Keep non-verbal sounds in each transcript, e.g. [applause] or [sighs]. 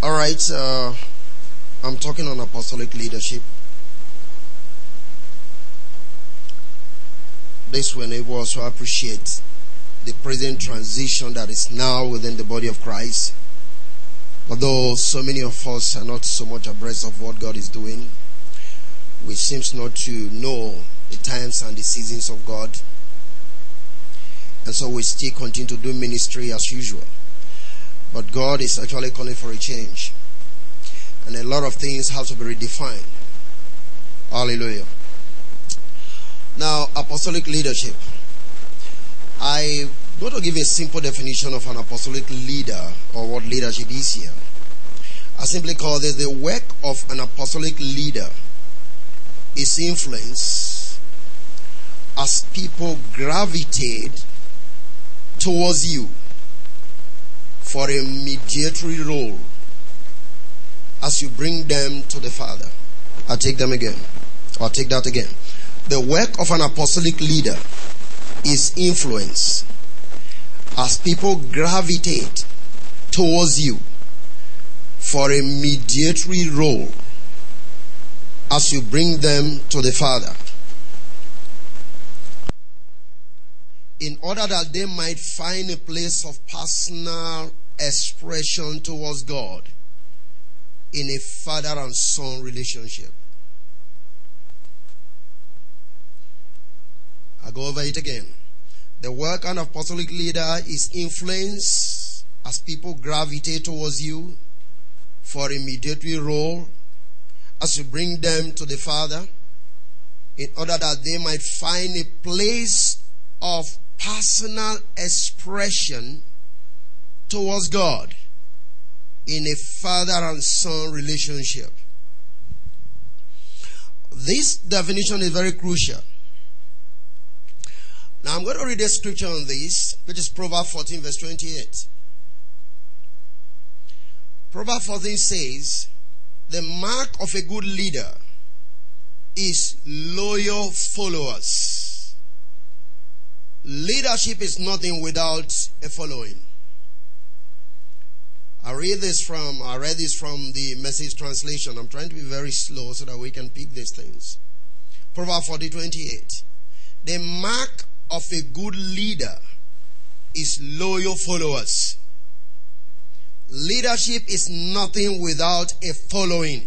All right, uh, I'm talking on apostolic leadership. This will enable us to appreciate the present transition that is now within the body of Christ. Although so many of us are not so much abreast of what God is doing, we seems not to know the times and the seasons of God. And so we still continue to do ministry as usual. But God is actually calling for a change. And a lot of things have to be redefined. Hallelujah. Now, apostolic leadership. I going to give a simple definition of an apostolic leader or what leadership is here. I simply call this the work of an apostolic leader is influence as people gravitate towards you for a mediatory role as you bring them to the Father. I'll take them again. I'll take that again. The work of an apostolic leader is influence as people gravitate towards you for a mediatory role as you bring them to the Father. In order that they might find a place of personal expression towards God in a father and son relationship. I go over it again. The work of an apostolic leader is influence as people gravitate towards you for a mediatory role as you bring them to the Father in order that they might find a place of personal expression towards God in a father and son relationship. This definition is very crucial. Now I'm going to read a scripture on this, which is Proverbs 14, verse 28. Proverbs 14 says, The mark of a good leader is loyal followers. Leadership is nothing without a following. I read this from I read this from the message translation. I'm trying to be very slow so that we can pick these things. Proverbs 40 28. The mark of a good leader is loyal followers. Leadership is nothing without a following.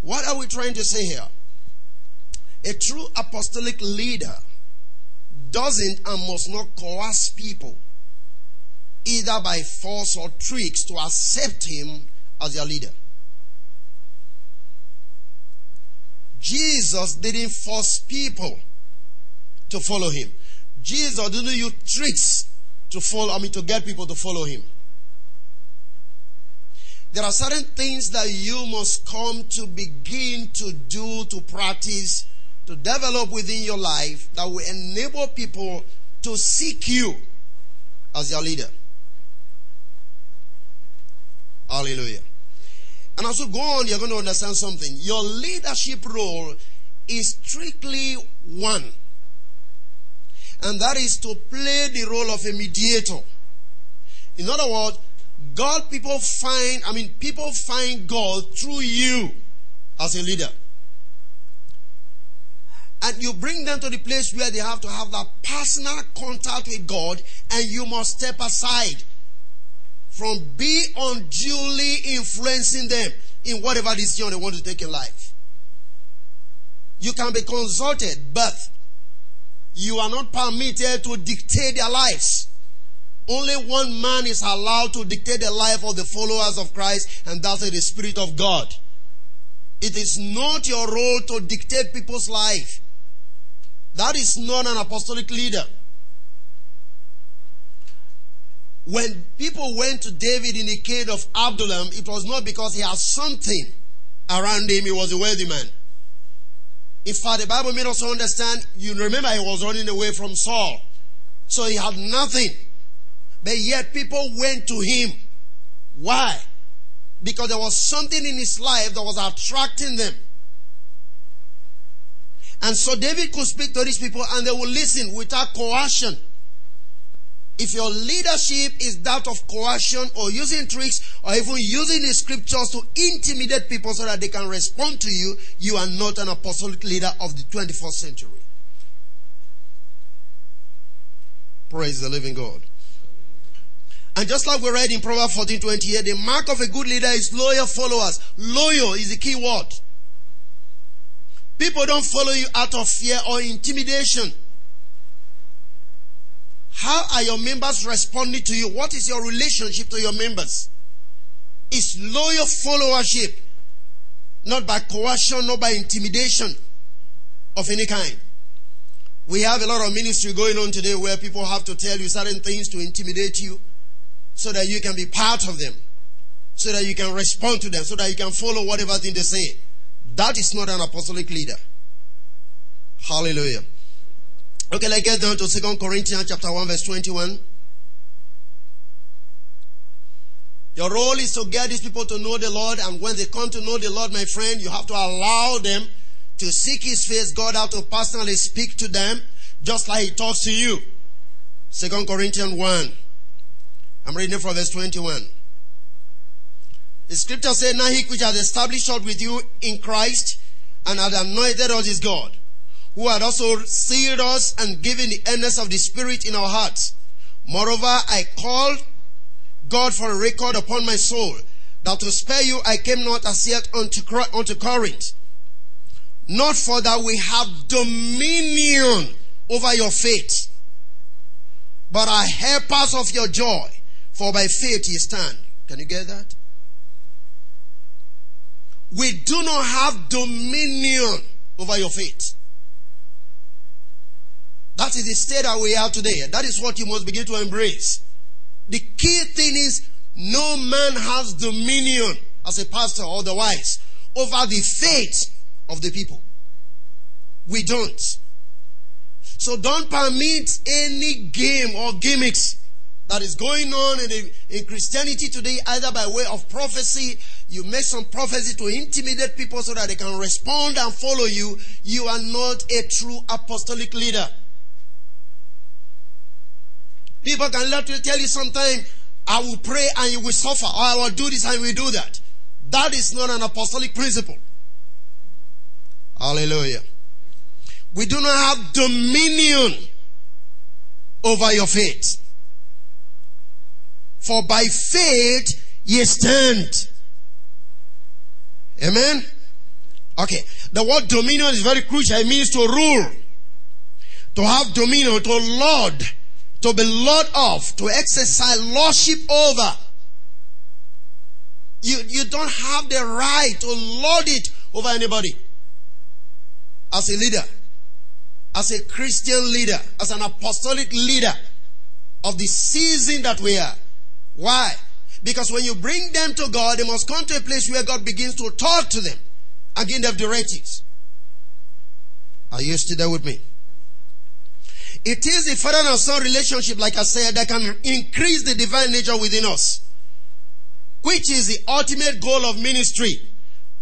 What are we trying to say here? A true apostolic leader doesn't and must not coerce people either by force or tricks to accept him as their leader. Jesus didn't force people to follow him. Jesus didn't use tricks to follow, I mean, to get people to follow him. There are certain things that you must come to begin to do, to practice, to develop within your life that will enable people to seek you as their leader. Hallelujah. And as you go on, you're going to understand something. Your leadership role is strictly one. And that is to play the role of a mediator. In other words, God people find, I mean, people find God through you as a leader. And you bring them to the place where they have to have that personal contact with God, and you must step aside from be unduly influencing them in whatever decision they want to take in life. You can be consulted, but you are not permitted to dictate their lives. Only one man is allowed to dictate the life of the followers of Christ, and that's the Spirit of God. It is not your role to dictate people's life. That is not an apostolic leader. When people went to David in the cave of Adullam, it was not because he had something around him, he was a wealthy man. In fact, the Bible made us understand, you remember he was running away from Saul. So he had nothing. But yet people went to him. Why? Because there was something in his life that was attracting them. And so David could speak to these people and they would listen without coercion. If your leadership is that of coercion or using tricks or even using the scriptures to intimidate people so that they can respond to you, you are not an apostolic leader of the 21st century. Praise the living God. And just like we read in Proverbs 14 28, the mark of a good leader is loyal followers. Loyal is the key word. People don't follow you out of fear or intimidation. How are your members responding to you? What is your relationship to your members? It's loyal followership, not by coercion, not by intimidation of any kind. We have a lot of ministry going on today where people have to tell you certain things to intimidate you so that you can be part of them, so that you can respond to them, so that you can follow whatever thing they say. That is not an apostolic leader. Hallelujah. Okay, let's get down to Second Corinthians chapter 1, verse 21. Your role is to get these people to know the Lord, and when they come to know the Lord, my friend, you have to allow them to seek His face. God have to personally speak to them, just like He talks to you. Second Corinthians 1. I'm reading from verse 21. The scripture said, Now he which has established us with you in Christ and had anointed us is God who had also sealed us and given the earnest of the Spirit in our hearts. Moreover, I called God for a record upon my soul, that to spare you I came not as yet unto, unto Corinth. Not for that we have dominion over your faith, but are helpers of your joy, for by faith ye stand. Can you get that? We do not have dominion over your faith. That is the state that we are today. That is what you must begin to embrace. The key thing is no man has dominion as a pastor or otherwise over the faith of the people. We don't. So don't permit any game or gimmicks that is going on in, in Christianity today, either by way of prophecy, you make some prophecy to intimidate people so that they can respond and follow you. You are not a true apostolic leader. People can literally tell you sometimes, I will pray and you will suffer, or I will do this and you will do that. That is not an apostolic principle. Hallelujah. We do not have dominion over your faith. For by faith ye stand. Amen? Okay. The word dominion is very crucial. It means to rule. To have dominion, to lord to be lord of, to exercise lordship over. You, you don't have the right to lord it over anybody. As a leader, as a Christian leader, as an apostolic leader of the season that we are. Why? Because when you bring them to God, they must come to a place where God begins to talk to them and give them directives. Are you still there with me? It is the father and son relationship, like I said, that can increase the divine nature within us, which is the ultimate goal of ministry.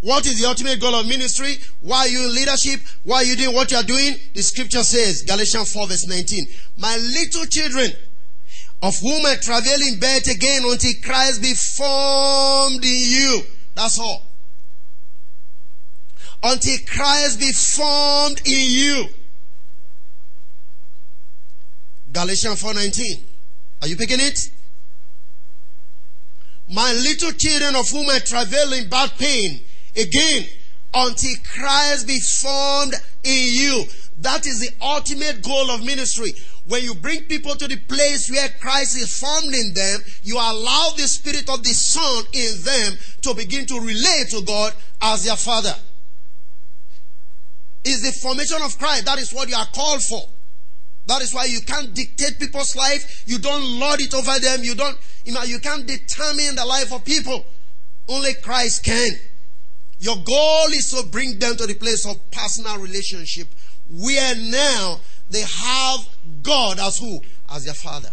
What is the ultimate goal of ministry? Why are you in leadership? Why are you doing what you are doing? The scripture says, Galatians 4 verse 19, My little children, of whom I travail in bed again until Christ be formed in you. That's all. Until Christ be formed in you. Galatians 4:19. Are you picking it? My little children of whom I travail in bad pain, again, until Christ be formed in you. That is the ultimate goal of ministry. When you bring people to the place where Christ is formed in them, you allow the Spirit of the Son in them to begin to relate to God as their Father. Is the formation of Christ. That is what you are called for. That is why you can't dictate people's life. You don't lord it over them. You don't, you know, you can't determine the life of people. Only Christ can. Your goal is to bring them to the place of personal relationship where now they have God as who? As their father.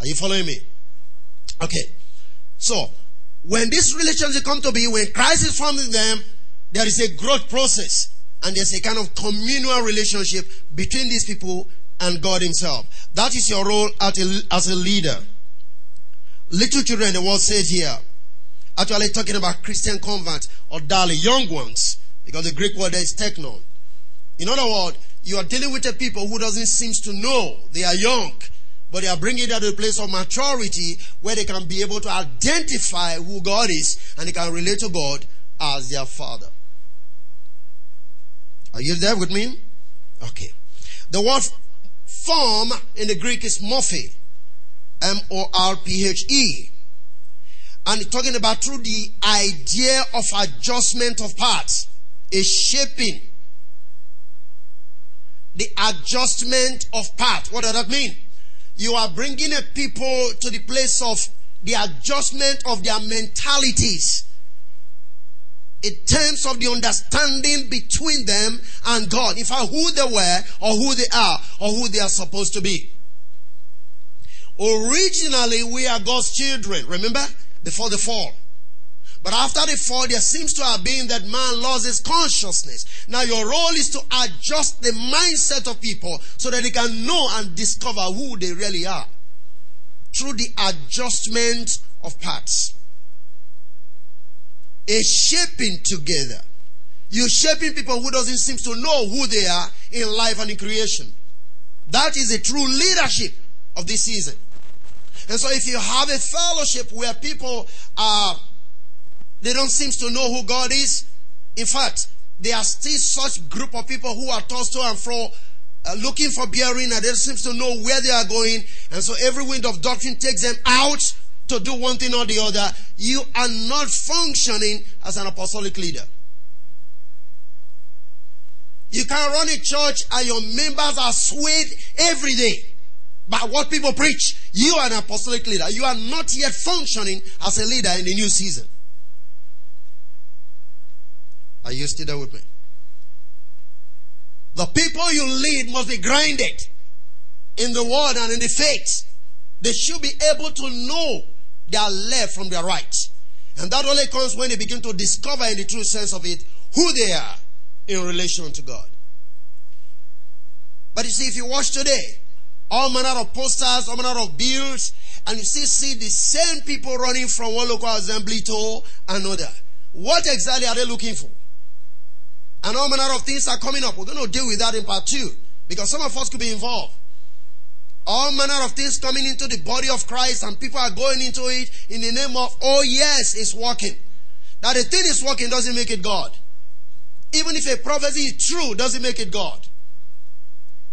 Are you following me? Okay. So, when this relationship come to be, when Christ is forming them, there is a growth process. And there's a kind of communal relationship between these people and God Himself. That is your role as a leader. Little children, the word says here, actually talking about Christian converts or darling, young ones, because the Greek word is technon. In other words, you are dealing with a people who doesn't seem to know they are young, but they are bringing them to a place of maturity where they can be able to identify who God is and they can relate to God as their Father. Are you there with me? Okay. The word form in the Greek is morphe. M-O-R-P-H-E. And talking about through the idea of adjustment of parts, a shaping. The adjustment of parts. What does that mean? You are bringing a people to the place of the adjustment of their mentalities in terms of the understanding between them and God. In fact, who they were or who they are or who they are supposed to be. Originally, we are God's children. Remember? Before the fall. But after the fall, there seems to have been that man lost his consciousness. Now your role is to adjust the mindset of people so that they can know and discover who they really are. Through the adjustment of parts a shaping together. You're shaping people who doesn't seem to know who they are in life and in creation. That is a true leadership of this season. And so if you have a fellowship where people are, they don't seem to know who God is, in fact, there are still such group of people who are tossed to and fro, uh, looking for bearing and they seem to know where they are going. And so every wind of doctrine takes them out to do one thing or the other, you are not functioning as an apostolic leader. You can run a church and your members are swayed every day by what people preach. You are an apostolic leader. You are not yet functioning as a leader in the new season. Are you still there with me? The people you lead must be grounded in the word and in the faith. They should be able to know their left from their right. And that only comes when they begin to discover in the true sense of it who they are in relation to God. But you see, if you watch today, all manner of posters, all manner of bills, and you see, see the same people running from one local assembly to another. What exactly are they looking for? And all manner of things are coming up. We're going to deal with that in part two because some of us could be involved all manner of things coming into the body of Christ and people are going into it in the name of, oh yes, it's working. Now the thing is working doesn't make it God. Even if a prophecy is true, doesn't make it God.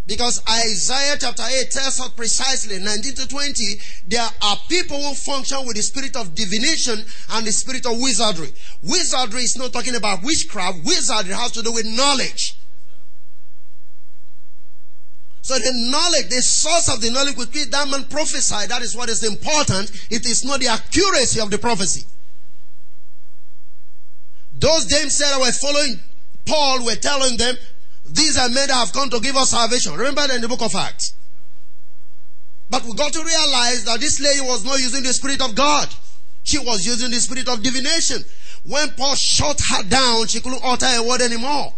Because Isaiah chapter 8 tells us precisely, 19 to 20, there are people who function with the spirit of divination and the spirit of wizardry. Wizardry is not talking about witchcraft. Wizardry has to do with knowledge. So the knowledge, the source of the knowledge with which that man prophesied, that is what is important. It is not the accuracy of the prophecy. Those James said that were following Paul were telling them, these are men that have come to give us salvation. Remember that in the book of Acts. But we got to realize that this lady was not using the Spirit of God. She was using the Spirit of divination. When Paul shut her down, she couldn't utter a word anymore.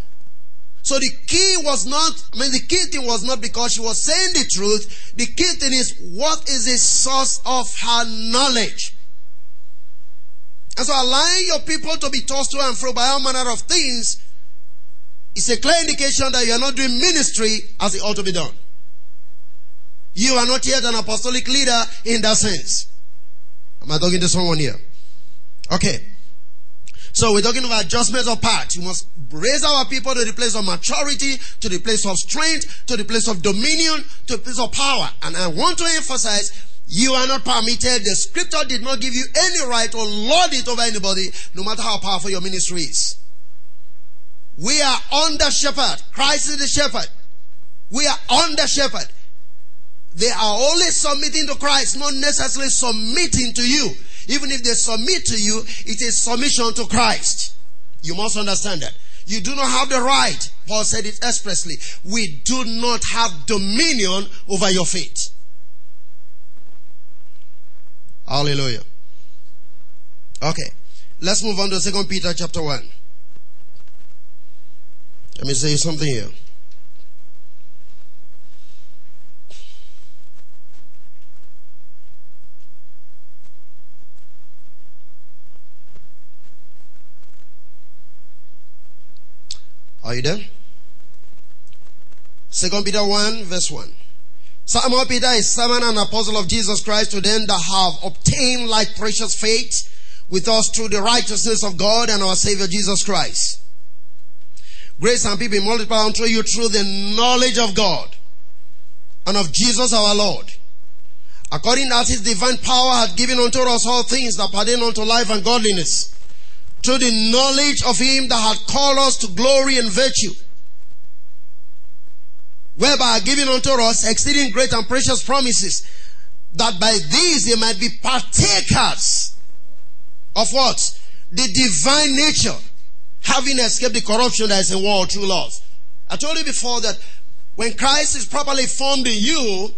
So the key was not, I mean, the key thing was not because she was saying the truth. The key thing is what is the source of her knowledge? And so allowing your people to be tossed to and fro by all manner of things is a clear indication that you are not doing ministry as it ought to be done. You are not yet an apostolic leader in that sense. Am I talking to someone here? Okay. So we're talking about adjustments of parts. We must raise our people to the place of maturity, to the place of strength, to the place of dominion, to the place of power. And I want to emphasize, you are not permitted. The scripture did not give you any right to lord it over anybody, no matter how powerful your ministry is. We are under shepherd. Christ is the shepherd. We are under shepherd. They are only submitting to Christ, not necessarily submitting to you. Even if they submit to you, it is submission to Christ. You must understand that. You do not have the right. Paul said it expressly. We do not have dominion over your faith. Hallelujah. Okay. Let's move on to Second Peter chapter 1. Let me say something here. Are you there? Second Peter 1 verse 1. Simon Peter is servant and apostle of Jesus Christ to them that have obtained like precious faith with us through the righteousness of God and our Savior Jesus Christ. Grace and peace be multiplied unto you through the knowledge of God and of Jesus our Lord. According as his divine power hath given unto us all things that pertain unto life and godliness. Through the knowledge of him that hath called us to glory and virtue. Whereby given unto us exceeding great and precious promises, that by these they might be partakers of what? The divine nature, having escaped the corruption that is in war through laws. I told you before that when Christ is properly formed in you,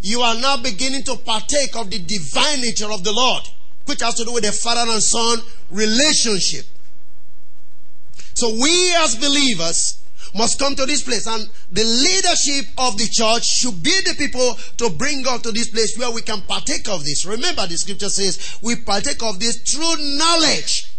you are now beginning to partake of the divine nature of the Lord, which has to do with the father and son relationship. So we as believers must come to this place and the leadership of the church should be the people to bring us to this place where we can partake of this. Remember the scripture says we partake of this through knowledge.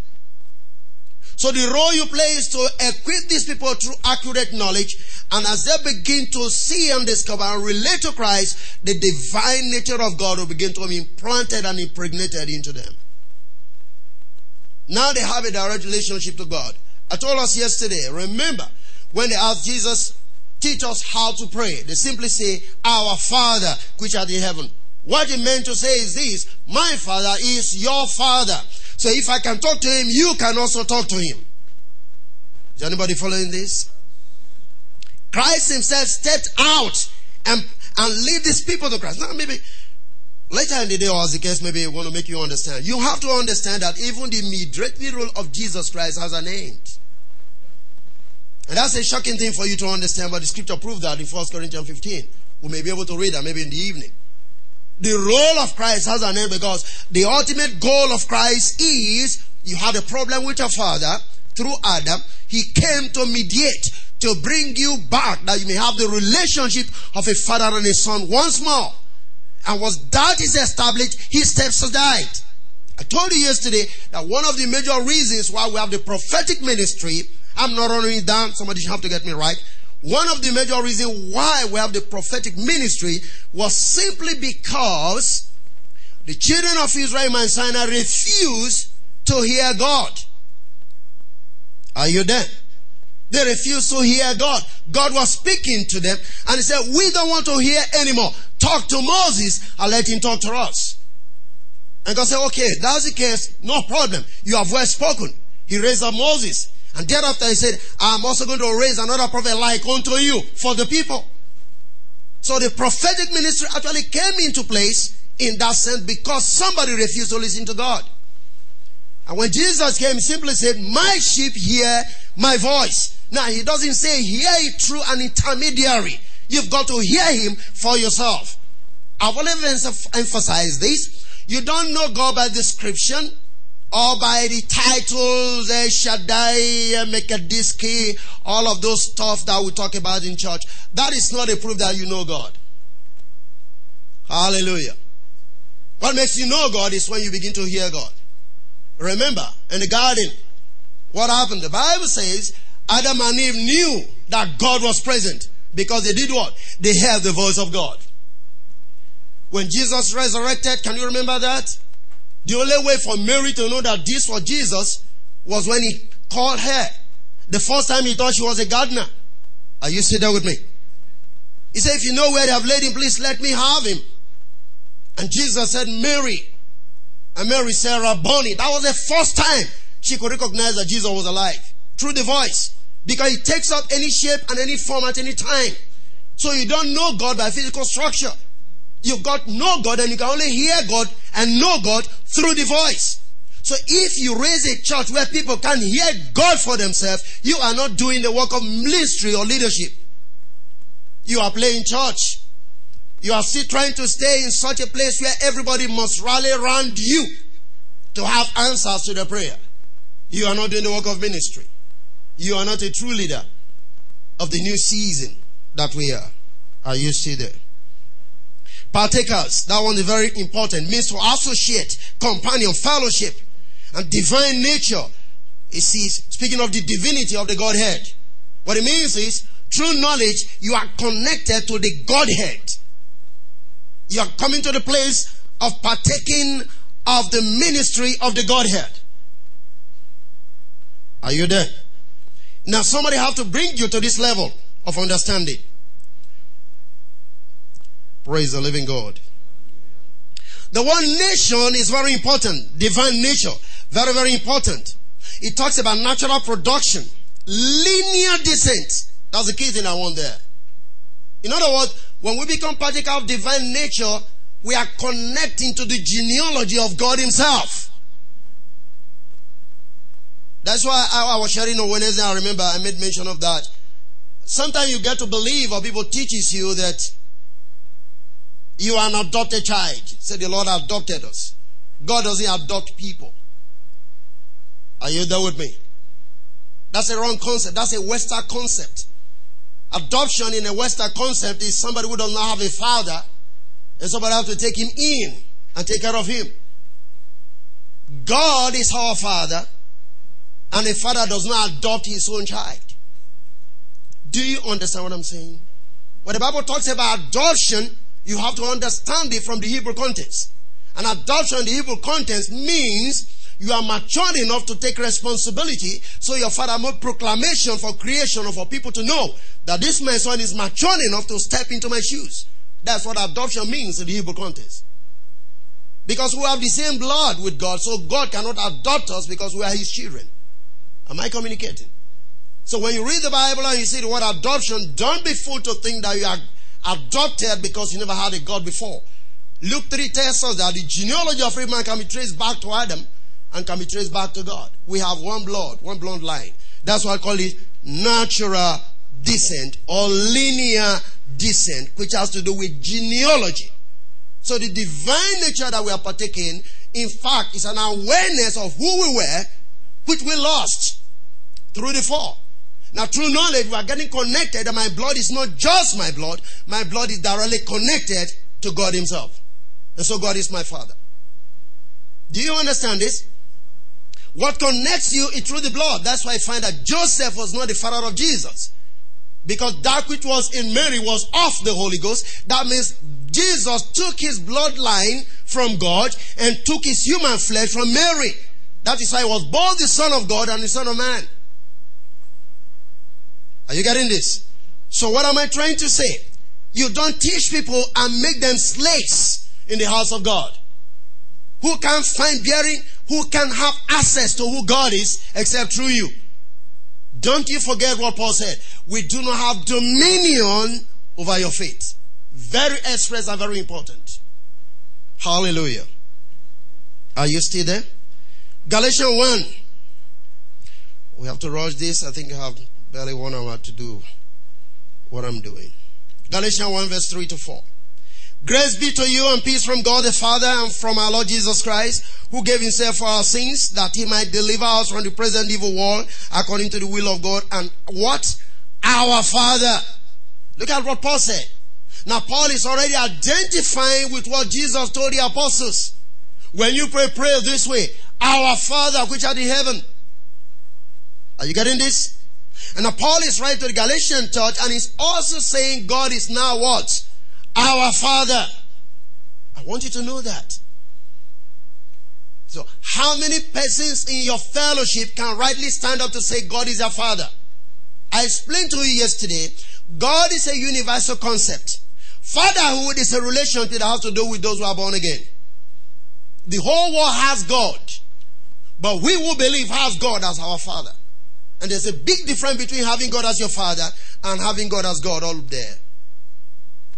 So the role you play is to equip these people through accurate knowledge and as they begin to see and discover and relate to Christ, the divine nature of God will begin to be implanted and impregnated into them. Now they have a direct relationship to God. I told us yesterday, remember, when they asked Jesus, teach us how to pray, they simply say, Our Father, which art in heaven. What he meant to say is this, my Father is your Father. So if I can talk to him, you can also talk to him. Is anybody following this? Christ himself stepped out and, and lead these people to Christ. Now, maybe later in the day, or as the case maybe I want to make you understand. You have to understand that even the mediatory role of Jesus Christ has an end. And that's a shocking thing for you to understand, but the scripture proves that in 1 Corinthians 15. We may be able to read that maybe in the evening. The role of Christ has a name because the ultimate goal of Christ is you had a problem with your father through Adam. He came to mediate to bring you back that you may have the relationship of a father and a son once more. And once that is established, his steps aside. I told you yesterday that one of the major reasons why we have the prophetic ministry, I'm not running it down, somebody should have to get me right. One of the major reasons why we have the prophetic ministry was simply because the children of Israel and Sinai refused to hear God. Are you there? They refused to hear God. God was speaking to them and he said, we don't want to hear anymore. Talk to Moses and let him talk to us. And God said, okay, that's the case. No problem. You have well spoken. He raised up Moses. And thereafter he said, I'm also going to raise another prophet like unto you for the people. So the prophetic ministry actually came into place in that sense because somebody refused to listen to God. And when Jesus came, he simply said, My sheep hear my voice. Now, he doesn't say hear it through an intermediary. You've got to hear him for yourself. I've always emphasized this. You don't know God by description or by the titles, eh, Shaddai, eh, Mekadiski, all of those stuff that we talk about in church. That is not a proof that you know God. Hallelujah. What makes you know God is when you begin to hear God. Remember, in the garden, what happened? The Bible says Adam and Eve knew that God was present because they did what? They heard the voice of God. When Jesus resurrected, can you remember that? The only way for Mary to know that this was Jesus was when he called her. The first time he thought she was a gardener. Are you sitting there with me? He said, if you know where they have laid him, please let me have him. And Jesus said, Mary. And Mary said, Rabboni. That was the first time she could recognize that Jesus was alive. Through the voice. Because it takes up any shape and any form at any time. So you don't know God by physical structure. You've got no God and you can only hear God and know God through the voice. So if you raise a church where people can hear God for themselves, you are not doing the work of ministry or leadership. You are playing church. You are still trying to stay in such a place where everybody must rally around you to have answers to the prayer. You are not doing the work of ministry. You are not a true leader of the new season that we are. Are you still there? Partakers, that one is very important, means to associate, companion, fellowship, and divine nature. It sees, speaking of the divinity of the Godhead, What it means is, through knowledge, you are connected to the Godhead. You are coming to the place of partaking of the ministry of the Godhead. Are you there? Now somebody have to bring you to this level of understanding. Praise the living God. The one nation is very important. Divine nature. Very, very important. It talks about natural production. Linear descent. That's the key thing I want there. In other words, when we become partaker of divine nature, we are connecting to the genealogy of God Himself. That's why I, I was sharing on Wednesday. I remember I made mention of that. Sometimes you get to believe, or people teaches you that you are an adopted child. Say the Lord adopted us. God doesn't adopt people. Are you there with me? That's a wrong concept. That's a Western concept. Adoption in a Western concept is somebody who does not have a father and somebody has to take him in and take care of him. God is our father and a father does not adopt his own child. Do you understand what I'm saying? When the Bible talks about adoption, you have to understand it from the Hebrew context. And adoption in the Hebrew context means you are mature enough to take responsibility so your father made proclamation for creation or for people to know that this my son is mature enough to step into my shoes. That's what adoption means in the Hebrew context. Because we have the same blood with God, so God cannot adopt us because we are his children. Am I communicating? So when you read the Bible and you see the word adoption, don't be fooled to think that you are adopted because he never had a God before. Luke 3 tells us that the genealogy of every man can be traced back to Adam and can be traced back to God. We have one blood, one bloodline. That's why I call it natural descent or linear descent, which has to do with genealogy. So the divine nature that we are partaking, in fact, is an awareness of who we were, which we lost through the fall. Now, through knowledge, we are getting connected, and my blood is not just my blood, my blood is directly connected to God Himself. And so, God is my Father. Do you understand this? What connects you is through the blood. That's why I find that Joseph was not the father of Jesus. Because that which was in Mary was of the Holy Ghost. That means Jesus took his bloodline from God and took his human flesh from Mary. That is why he was both the Son of God and the Son of Man. Are you getting this? So what am I trying to say? You don't teach people and make them slaves in the house of God. Who can find bearing, who can have access to who God is except through you. Don't you forget what Paul said. We do not have dominion over your faith. Very express and very important. Hallelujah. Are you still there? Galatians 1. We have to rush this. I think I have barely one hour to do what I'm doing. Galatians 1 verse 3 to 4. Grace be to you and peace from God the Father and from our Lord Jesus Christ, who gave himself for our sins, that he might deliver us from the present evil world, according to the will of God. And what? Our Father. Look at what Paul said. Now Paul is already identifying with what Jesus told the apostles. When you pray, pray this way. Our Father which art in heaven. Are you getting this? And now Paul is writing to the Galatian church and he's also saying God is now what? Our Father. I want you to know that. So, how many persons in your fellowship can rightly stand up to say God is our Father? I explained to you yesterday, God is a universal concept. Fatherhood is a relationship that has to do with those who are born again. The whole world has God, but we who believe has God as our Father. And there's a big difference between having God as your father and having God as God all there.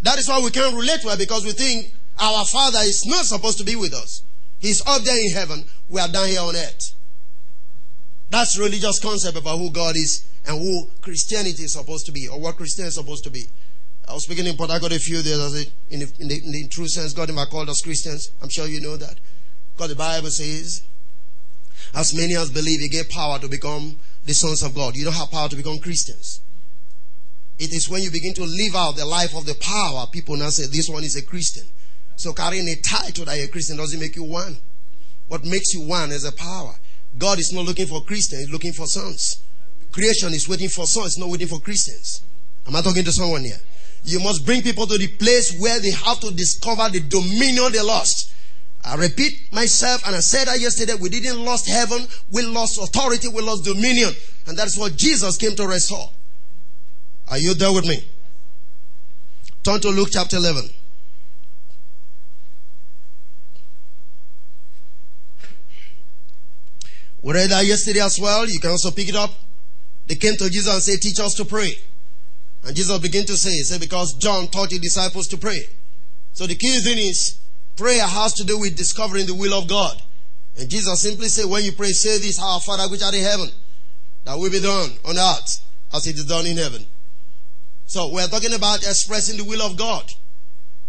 That is why we can't relate well because we think our father is not supposed to be with us. He's up there in heaven. We are down here on earth. That's religious concept about who God is and who Christianity is supposed to be or what Christianity is supposed to be. I was speaking in Port Harcourt a few days ago. In the, in, the, in the true sense, God never called us Christians. I'm sure you know that. Because the Bible says, as many as believe, He gave power to become the sons of God. You don't have power to become Christians. It is when you begin to live out the life of the power, people now say, this one is a Christian. So carrying a title that you're a Christian doesn't make you one. What makes you one is a power. God is not looking for Christians, he's looking for sons. Creation is waiting for sons, not waiting for Christians. Am I talking to someone here? You must bring people to the place where they have to discover the dominion they lost. I repeat myself, and I said that yesterday, we didn't lost heaven, we lost authority, we lost dominion. And that's what Jesus came to restore. Are you there with me? Turn to Luke chapter 11. We read that yesterday as well. You can also pick it up. They came to Jesus and said, Teach us to pray. And Jesus began to say, say, because John taught his disciples to pray. So the key thing is, prayer has to do with discovering the will of God. And Jesus simply said, when you pray, say this, Our Father which art in heaven, that will be done on earth as it is done in heaven. So we're talking about expressing the will of God.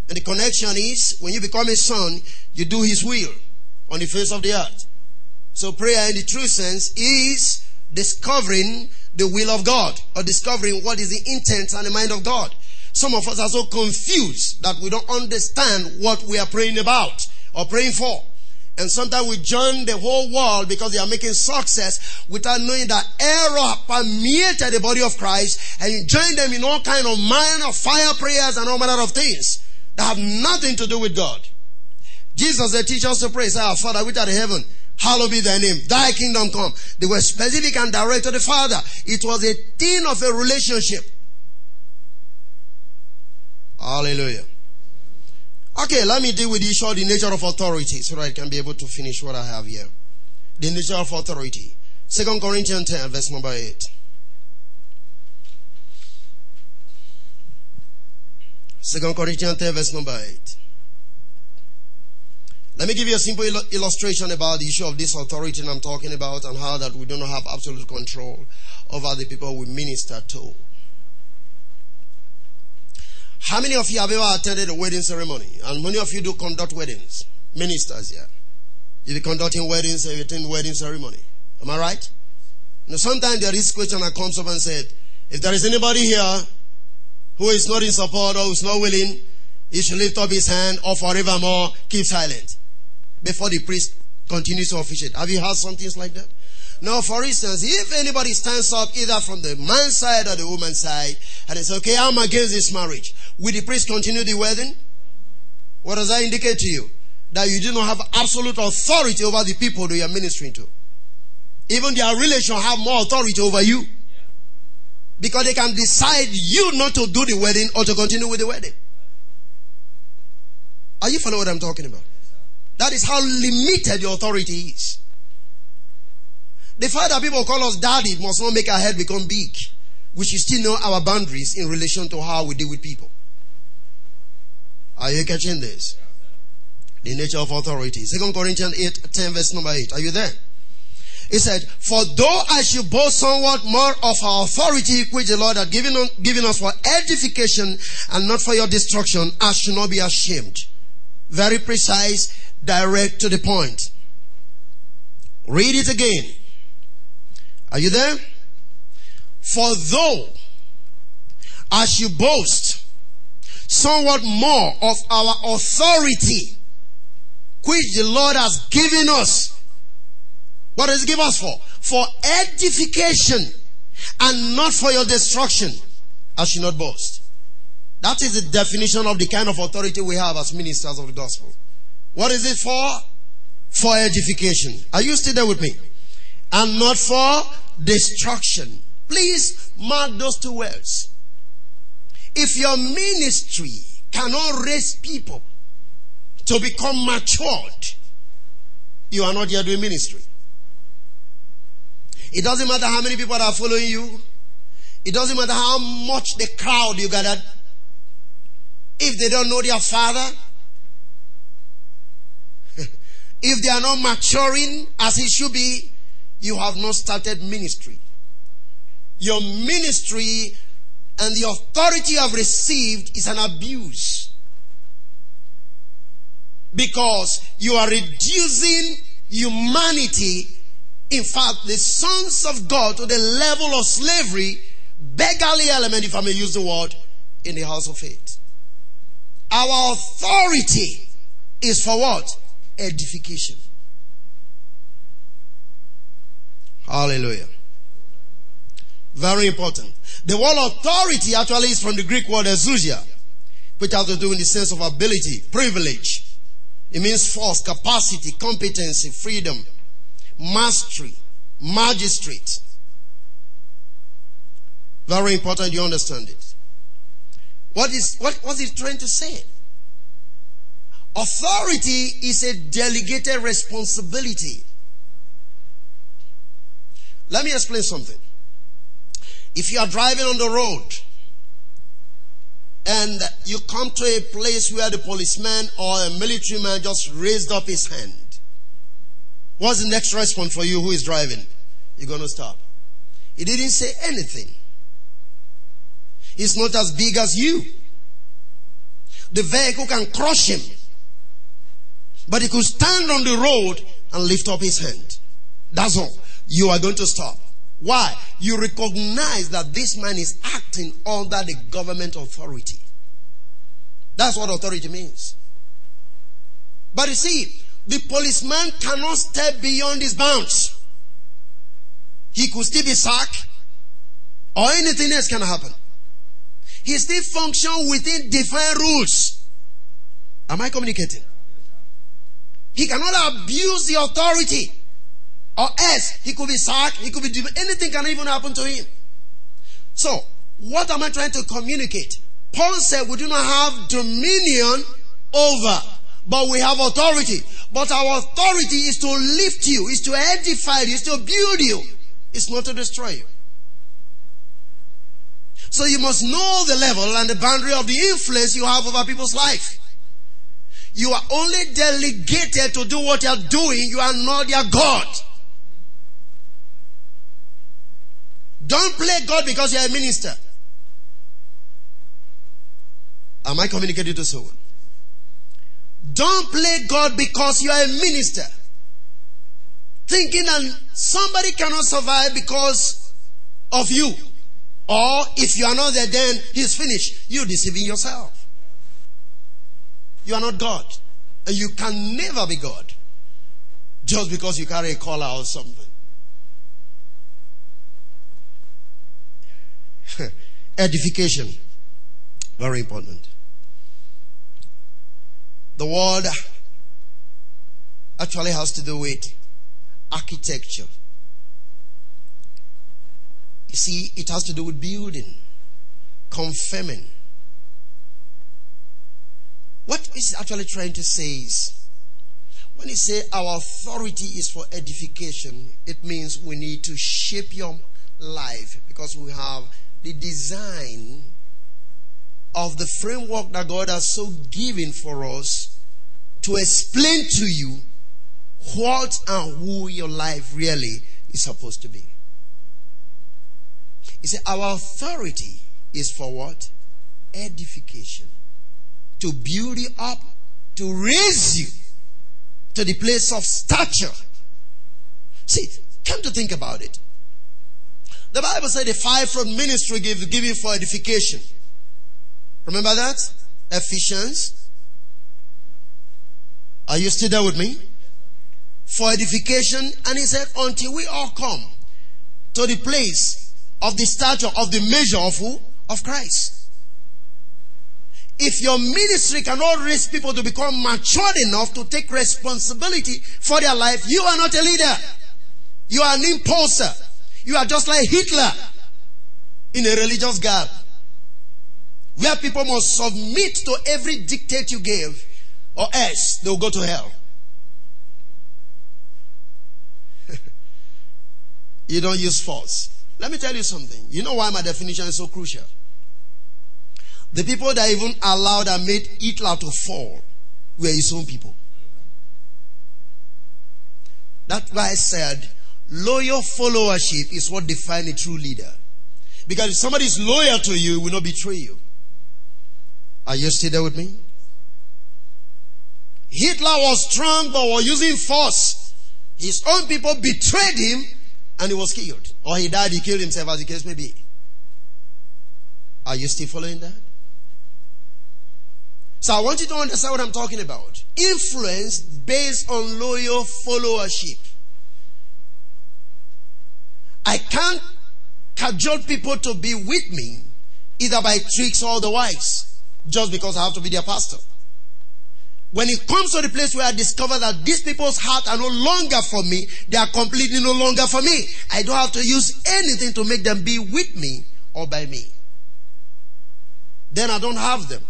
And the connection is, when you become a son, you do his will on the face of the earth. So prayer in the true sense is discovering the will of God or discovering what is the intent and the mind of God. Some of us are so confused that we don't understand what we are praying about or praying for. And sometimes we join the whole world because they are making success without knowing that error permeated the body of Christ and you join them in all kind of minor fire prayers and all manner of things that have nothing to do with God. Jesus, the teacher, us to pray, say, Our Father which art in heaven, Hallowed be thy name. Thy kingdom come. They were specific and direct to the Father. It was a thing of a relationship. Hallelujah. Okay, let me deal with the issue of the nature of authority so that I can be able to finish what I have here. The nature of authority. Second Corinthians 10, verse number 8. Second Corinthians 10, verse number 8. Let me give you a simple il- illustration about the issue of this authority I'm talking about and how that we do not have absolute control over the people we minister to. How many of you have ever attended a wedding ceremony? And many of you do conduct weddings. Ministers here. You be conducting weddings, you attend wedding ceremony. Am I right? Now sometimes there is question that comes up and said, if there is anybody here who is not in support or who is not willing, he should lift up his hand or forevermore keep silent before the priest continues to officiate. Have you heard some things like that? Now, for instance, if anybody stands up either from the man's side or the woman's side and says, okay, I'm against this marriage, will the priest continue the wedding? What does that indicate to you? That you do not have absolute authority over the people that you are ministering to. Even their relation have more authority over you. Because they can decide you not to do the wedding or to continue with the wedding. Are you following what I'm talking about? That is how limited your authority is. The fact that people call us daddy must not make our head become big. We should still know our boundaries in relation to how we deal with people. Are you catching this? The nature of authority. Second Corinthians 8, 10 verse number 8. Are you there? He said, For though I should boast somewhat more of our authority which the Lord had given, given us for edification and not for your destruction, I should not be ashamed. Very precise, direct to the point. Read it again. Are you there? For though I should boast somewhat more of our authority, which the Lord has given us. What does He give us for? For edification and not for your destruction. I should not boast. That is the definition of the kind of authority we have as ministers of the gospel. What is it for? For edification. Are you still there with me? And not for destruction. Please mark those two words. If your ministry cannot raise people to become matured, you are not yet doing ministry. It doesn't matter how many people are following you. It doesn't matter how much the crowd you gathered. If they don't know their father, [laughs] if they are not maturing as it should be, you have not started ministry. Your ministry and the authority you have received is an abuse. Because you are reducing humanity, in fact, the sons of God to the level of slavery, beggarly element, if I may use the word, in the house of faith. Our authority is for what? edification. Hallelujah. Very important. The word authority actually is from the Greek word exousia, which has to do in the sense of ability, privilege. It means force, capacity, competency, freedom, mastery, magistrate. Very important you understand it. What is what was he trying to say? Authority is a delegated responsibility. Let me explain something. If you are driving on the road and you come to a place where the policeman or a military man just raised up his hand, what's the next response for you who is driving? You're going to stop. He didn't say anything. He's not as big as you. The vehicle can crush him. But he could stand on the road and lift up his hand. That's all. You are going to stop. Why? You recognize that this man is acting under the government authority. That's what authority means. But you see, the policeman cannot step beyond his bounds. He could still be sacked or anything else can happen. He still function within defined rules. Am I communicating? He cannot abuse the authority. Or else, he could be sacked, he could be, anything can even happen to him. So, what am I trying to communicate? Paul said we do not have dominion over, but we have authority. But our authority is to lift you, is to edify you, is to build you. It's not to destroy you. So you must know the level and the boundary of the influence you have over people's life. You are only delegated to do what you are doing. You are not their God. Don't play God because you're a minister. Am I communicating to someone? Don't play God because you are a minister. Thinking that somebody cannot survive because of you. Or if you are not there, then he's finished. You're deceiving yourself. You are not God. And you can never be God. Just because you carry a collar or something. Edification. Very important. The word actually has to do with architecture. You see, it has to do with building, confirming. What is actually trying to say is, when he say our authority is for edification, it means we need to shape your life because we have the design of the framework that God has so given for us to explain to you what and who your life really is supposed to be. He said, Our authority is for what? Edification. To build you up, to raise you to the place of stature. See, come to think about it. The Bible said the fivefold ministry give, given for edification. Remember that? Ephesians. Are you still there with me? For edification. And he said, until we all come to the place of the stature of the measure of who? Of Christ. If your ministry cannot raise people to become matured enough to take responsibility for their life, you are not a leader. You are an impulser. You are just like Hitler in a religious garb. Where people must submit to every dictate you gave, or else they'll go to hell. [laughs] you don't use force. Let me tell you something. You know why my definition is so crucial? The people that even allowed and made Hitler to fall were his own people. That's why I said Loyal followership is what defines a true leader. Because if somebody is loyal to you, will not betray you. Are you still there with me? Hitler was strong but was using force. His own people betrayed him and he was killed. Or he died, he killed himself as the case may be. Are you still following that? So I want you to understand what I'm talking about. Influence based on loyal followership. I can't cajole people to be with me, either by tricks or otherwise, just because I have to be their pastor. When it comes to the place where I discover that these people's hearts are no longer for me, they are completely no longer for me. I don't have to use anything to make them be with me or by me. Then I don't have them.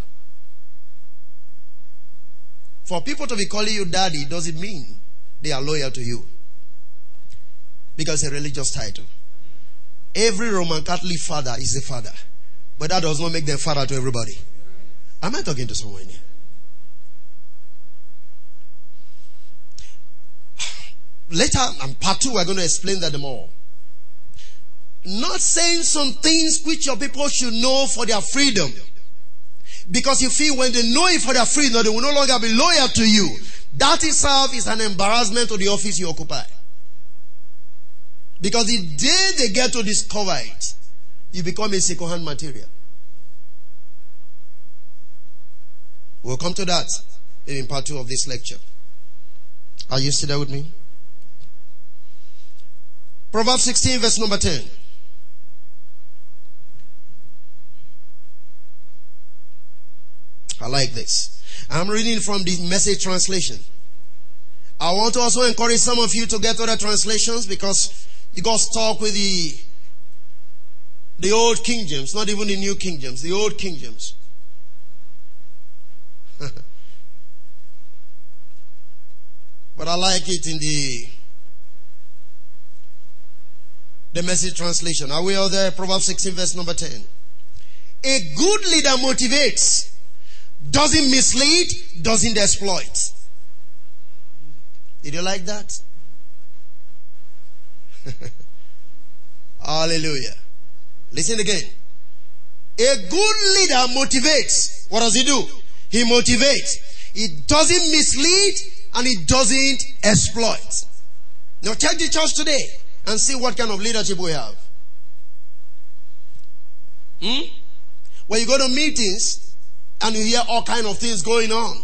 For people to be calling you daddy doesn't mean they are loyal to you. Because it's a religious title. Every Roman Catholic father is a father. But that does not make them father to everybody. Am I talking to someone here? [sighs] Later, and part two, we're going to explain that more. Not saying some things which your people should know for their freedom. Because you feel when they know it for their freedom, they will no longer be loyal to you. That itself is an embarrassment to the office you occupy. Because the day they get to discover it, you become a second-hand material. We'll come to that in part two of this lecture. Are you still there with me? Proverbs 16, verse number 10. I like this. I'm reading from the message translation. I want to also encourage some of you to get other translations because you got stuck with the the old King James, not even the new King James, the old King James. [laughs] but I like it in the the message translation. Are we all there? Proverbs 16, verse number 10. A good leader motivates doesn't mislead, doesn't exploit. Did you like that? [laughs] Hallelujah. Listen again. A good leader motivates. What does he do? He motivates. He doesn't mislead and he doesn't exploit. Now check the church today and see what kind of leadership we have. Hmm? When you go to meetings, and you hear all kind of things going on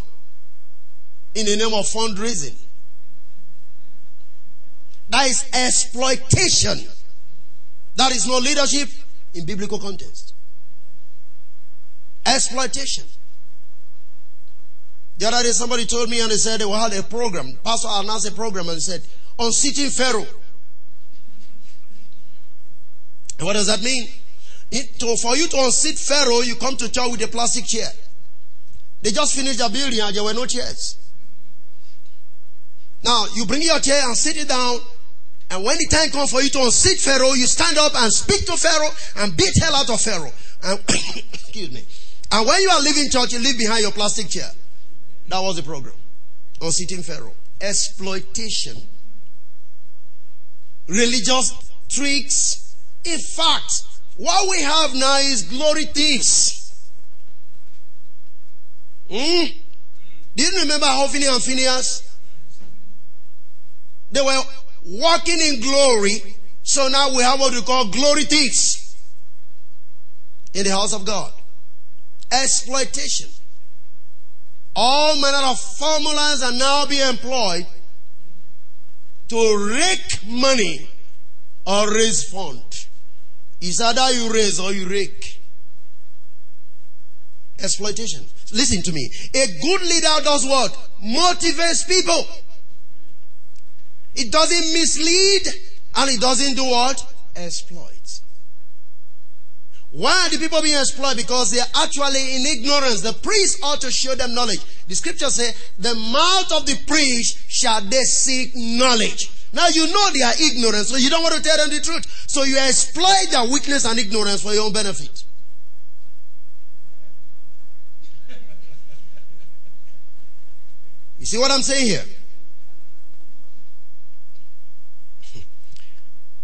in the name of fundraising. That is exploitation. That is no leadership in biblical context. Exploitation. The other day somebody told me and they said they had a program. Pastor announced a program and said, on seating Pharaoh. What does that mean? It, to, for you to unseat Pharaoh, you come to church with a plastic chair. They just finished the building and there were no chairs. Now, you bring your chair and sit it down. And when the time comes for you to unseat Pharaoh, you stand up and speak to Pharaoh and beat hell out of Pharaoh. And, [coughs] excuse me. And when you are leaving church, you leave behind your plastic chair. That was the program. Unseating Pharaoh. Exploitation. Religious tricks. In fact, what we have now is glory thieves. Hmm? Do you remember Hophni and Phineas? They were walking in glory. So now we have what we call glory thieves in the house of God. Exploitation. All manner of formulas are now being employed to rake money or raise fund. It's either you raise or you rake. Exploitation. Listen to me. A good leader does what? Motivates people. It doesn't mislead and it doesn't do what? Exploit. Why are the people being exploited? Because they are actually in ignorance. The priest ought to show them knowledge. The scripture says, the mouth of the priest shall they seek knowledge. Now you know they are ignorant, so you don't want to tell them the truth. So you exploit their weakness and ignorance for your own benefit. You see what I'm saying here?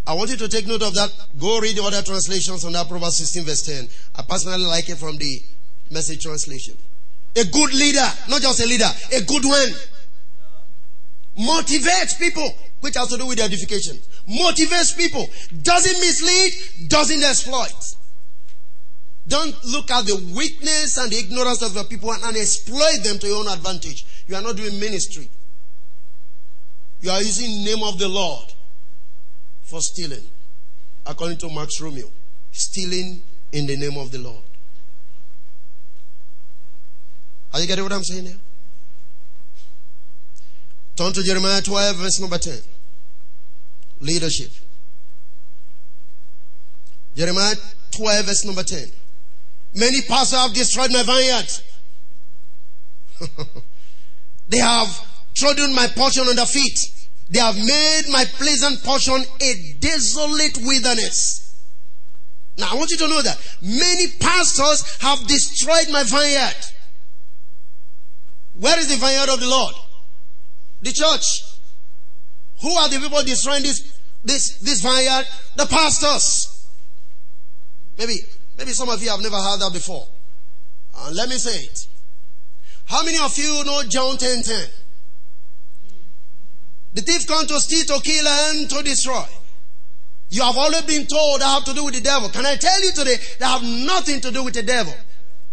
I want you to take note of that. Go read the other translations on that Proverbs 16 verse 10. I personally like it from the message translation. A good leader, not just a leader, a good one. Motivates people, which has to do with edification. Motivates people. Doesn't mislead, doesn't exploit. Don't look at the weakness and the ignorance of your people and exploit them to your own advantage. You are not doing ministry. You are using name of the Lord for stealing. according to Max Romeo. Stealing in the name of the Lord. Are you getting what I'm saying now? Turn to Jeremiah 12, verse number 10. Leadership. Jeremiah 12, verse number 10. Many pastors have destroyed my vineyard. [laughs] they have trodden my portion under feet. They have made my pleasant portion a desolate wilderness. Now I want you to know that many pastors have destroyed my vineyard. Where is the vineyard of the Lord? The church. Who are the people destroying this, this, this vineyard? The pastors. Maybe, maybe some of you have never heard that before. Uh, let me say it. How many of you know John 10 10? The thief comes to steal, to kill, and to destroy. You have always been told that have to do with the devil. Can I tell you today that have nothing to do with the devil?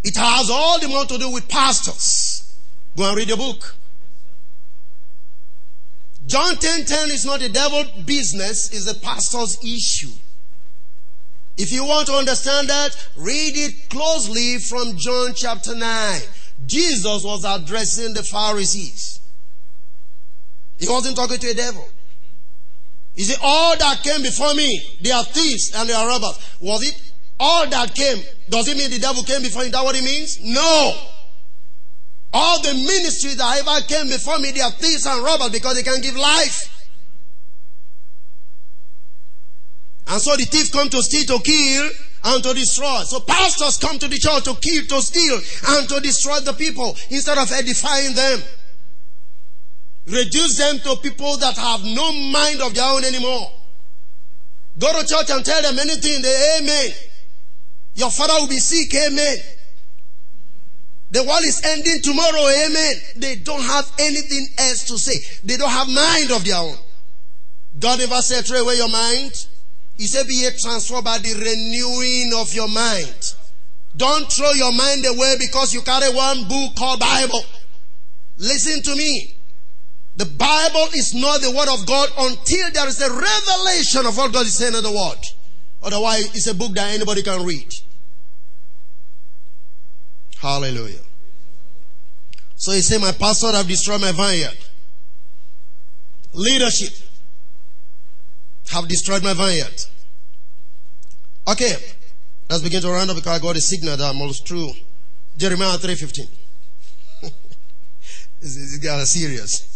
It has all the more to do with pastors. Go and read the book. John 10 10 is not the devil business, it's the pastor's issue. If you want to understand that, read it closely from John chapter 9. Jesus was addressing the Pharisees. He wasn't talking to a devil. He said, All that came before me, they are thieves and they are robbers. Was it all that came? Does it mean the devil came before you? Is that what it means? No. All the ministries that ever came before me, they are thieves and robbers because they can give life. And so the thief come to steal, to kill, and to destroy. So pastors come to the church to kill, to steal, and to destroy the people instead of edifying them. Reduce them to people that have no mind of their own anymore. Go to church and tell them anything, they amen. Your father will be sick, amen. The world is ending tomorrow, amen. They don't have anything else to say. They don't have mind of their own. God never said, throw away your mind. He said, be transformed by the renewing of your mind. Don't throw your mind away because you carry one book called Bible. Listen to me. The Bible is not the word of God until there is a revelation of what God is saying in the word. Otherwise, it's a book that anybody can read. Hallelujah. So he said, My pastor have destroyed my vineyard. Leadership have destroyed my vineyard. Okay. Let's begin to round up because I got a signal that I'm almost through. Jeremiah 3.15. [laughs] this guy is serious.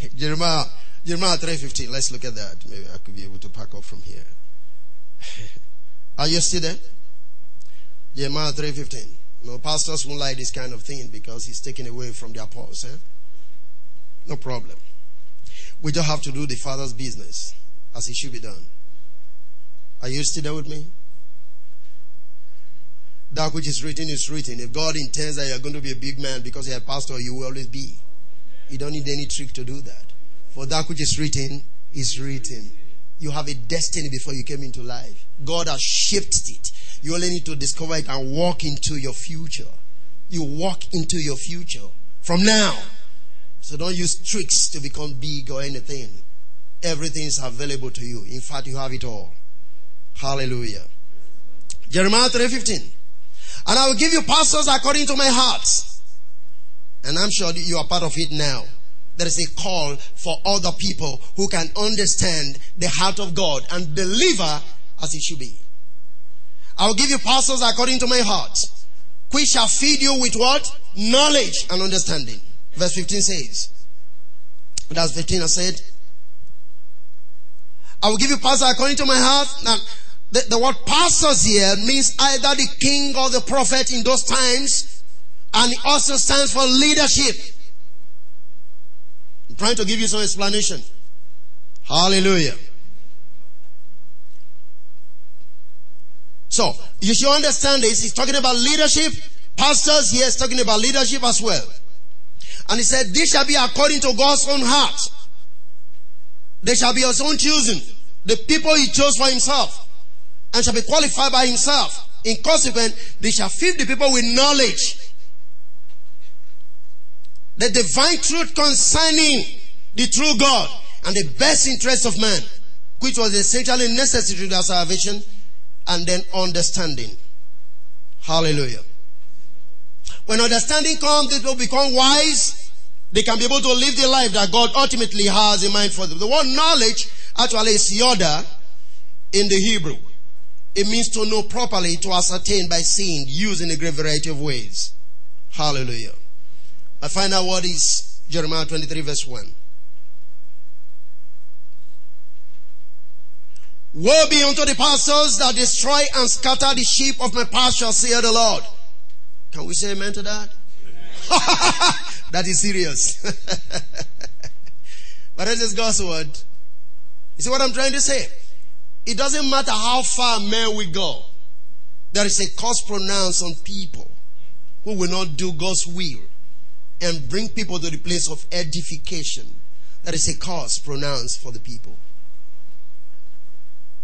[laughs] Jeremiah, Jeremiah 3.15. Let's look at that. Maybe I could be able to pack up from here. [laughs] Are you still there? Jeremiah 3.15. No, pastors won't like this kind of thing because he's taken away from their pulse. Eh? No problem. We just have to do the Father's business as it should be done. Are you still there with me? That which is written is written. If God intends that you're going to be a big man because you're a pastor, you will always be. You don't need any trick to do that. For that which is written is written. You have a destiny before you came into life. God has shaped it. You only need to discover it and walk into your future. You walk into your future from now. So don't use tricks to become big or anything. Everything is available to you. In fact, you have it all. Hallelujah. Jeremiah 3:15. And I will give you pastors according to my heart and I'm sure you are part of it now. There is a call for other people who can understand the heart of God and deliver as it should be. I will give you pastors according to my heart, which shall feed you with what? Knowledge and understanding. Verse 15 says, that's 15 I said, I will give you pastors according to my heart. Now, the, the word pastors here means either the king or the prophet in those times and it also stands for leadership. I'm trying to give you some explanation. Hallelujah. So, you should understand this. He's talking about leadership. Pastors, yes, talking about leadership as well. And he said, this shall be according to God's own heart. They shall be his own choosing. The people he chose for himself. And shall be qualified by himself. In consequence, they shall feed the people with knowledge the divine truth concerning the true God and the best interest of man. which was essentially necessary to their salvation, and then understanding. Hallelujah. When understanding comes, they will become wise. They can be able to live the life that God ultimately has in mind for them. The word knowledge actually is yada in the Hebrew. It means to know properly, to ascertain by seeing, used in a great variety of ways. Hallelujah. My final word is Jeremiah 23 verse 1. Woe be unto the pastors that destroy and scatter the sheep of my pasture, saith the Lord. Can we say amen to that? [laughs] that is serious. [laughs] but that is God's word. You see what I'm trying to say? It doesn't matter how far men we go. There is a curse pronounced on people who will not do God's will and bring people to the place of edification. That is a cause pronounced for the people.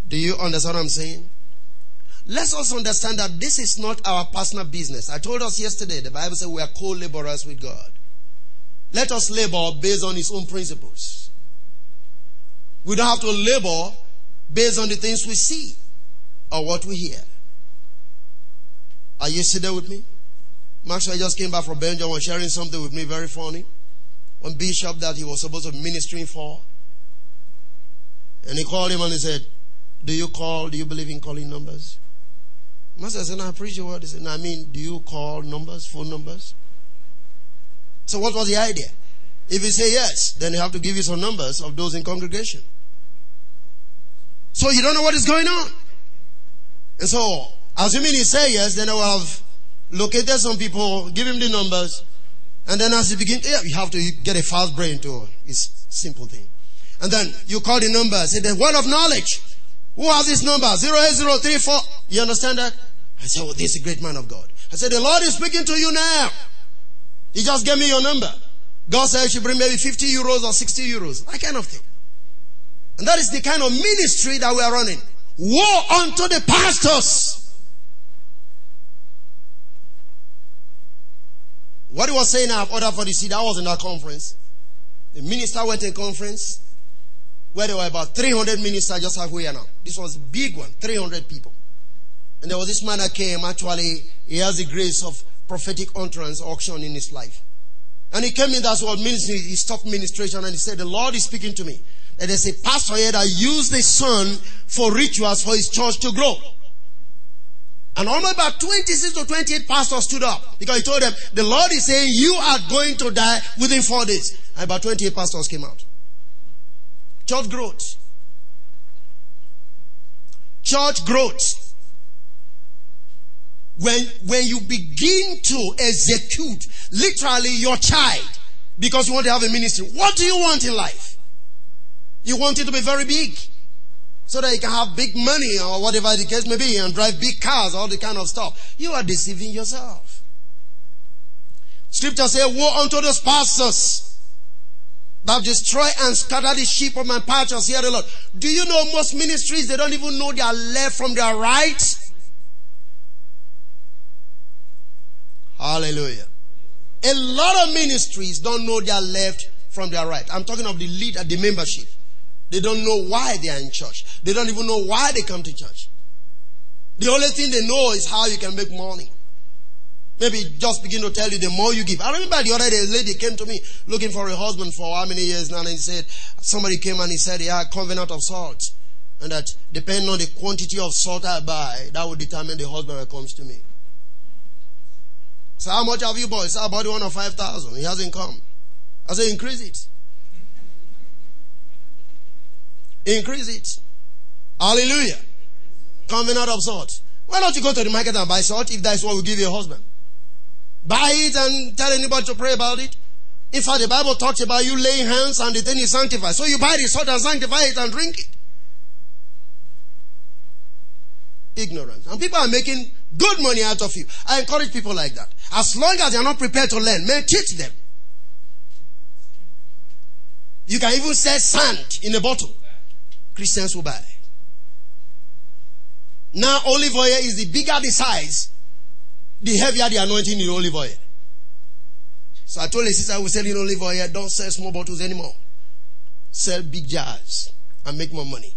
Do you understand what I'm saying? Let's also understand that this is not our personal business. I told us yesterday, the Bible says we are co laborers with God. Let us labor based on His own principles. We don't have to labor based on the things we see or what we hear. Are you sitting there with me? Maxwell just came back from Belgium was sharing something with me very funny. One bishop that he was supposed to be ministering for. And he called him and he said, Do you call? Do you believe in calling numbers? Master said, I preach your word. He said, no, I mean, do you call numbers, phone numbers? So what was the idea? If you say yes, then you have to give you some numbers of those in congregation. So you don't know what is going on. And so, assuming he say yes, then I will have located some people, give him the numbers, and then as he begins, yeah, you have to get a fast brain to it's simple thing. And then you call the number, say the word of knowledge. Who has this number? 08034. You understand that? I said, Oh, this is a great man of God. I said, The Lord is speaking to you now. He just gave me your number. God said you should bring maybe 50 euros or 60 euros. That kind of thing. And that is the kind of ministry that we are running. Woe unto the pastors. What he was saying I've ordered for the seed, I was in that conference. The minister went in conference where there were about 300 ministers just are now. This was a big one, 300 people. And there was this man that came, actually, he has the grace of prophetic utterance auction in his life. And he came in, that's what ministry, he stopped ministration and he said, the Lord is speaking to me. And there's a pastor here that used the son for rituals for his church to grow. And almost about 26 to 28 pastors stood up because he told them, the Lord is saying you are going to die within four days. And about 28 pastors came out. Church growth. Church growth. When, when you begin to execute literally your child because you want to have a ministry, what do you want in life? You want it to be very big. So that you can have big money or whatever the case may be and drive big cars, all the kind of stuff. You are deceiving yourself. Scripture says, Woe unto those pastors that destroy and scatter the sheep of my pastures, hear the Lord. Do you know most ministries, they don't even know their left from their right? Hallelujah. A lot of ministries don't know their left from their right. I'm talking of the leader, uh, the membership. They don't know why they are in church. They don't even know why they come to church. The only thing they know is how you can make money. Maybe just begin to tell you the more you give. I remember the other day, a lady came to me looking for a husband for how many years now, and he said, somebody came and he said, yeah, covenant of salt. And that depending on the quantity of salt I buy, that will determine the husband that comes to me. So how much have you bought? He said, I bought one of 5,000. He hasn't come. I said, increase it. Increase it. Hallelujah. Coming out of salt. Why don't you go to the market and buy salt if that's what will give you a husband? Buy it and tell anybody to pray about it. In fact, the Bible talks about you laying hands and the thing is sanctified. So you buy the salt and sanctify it and drink it. Ignorance. And people are making good money out of you. I encourage people like that. As long as they are not prepared to learn, man, teach them. You can even sell sand in a bottle. Christians will buy. Now, olive oil is the bigger the size, the heavier the anointing in olive oil. So I told the sister we're selling olive oil, don't sell small bottles anymore. Sell big jars and make more money.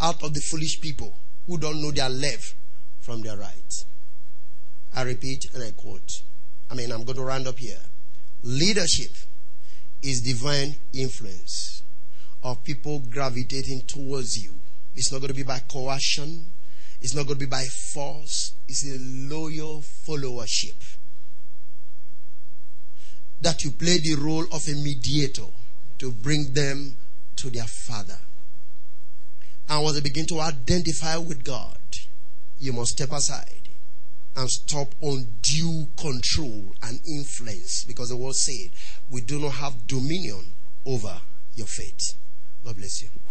out of the foolish people who don't know their left from their right. I repeat and I quote. I mean, I'm going to round up here. Leadership is divine influence of people gravitating towards you. It's not going to be by coercion. It's not going to be by force. It's a loyal followership. That you play the role of a mediator to bring them to their Father. And once they begin to identify with God, you must step aside and stop undue control and influence because the word said we do not have dominion over your faith. God bless you.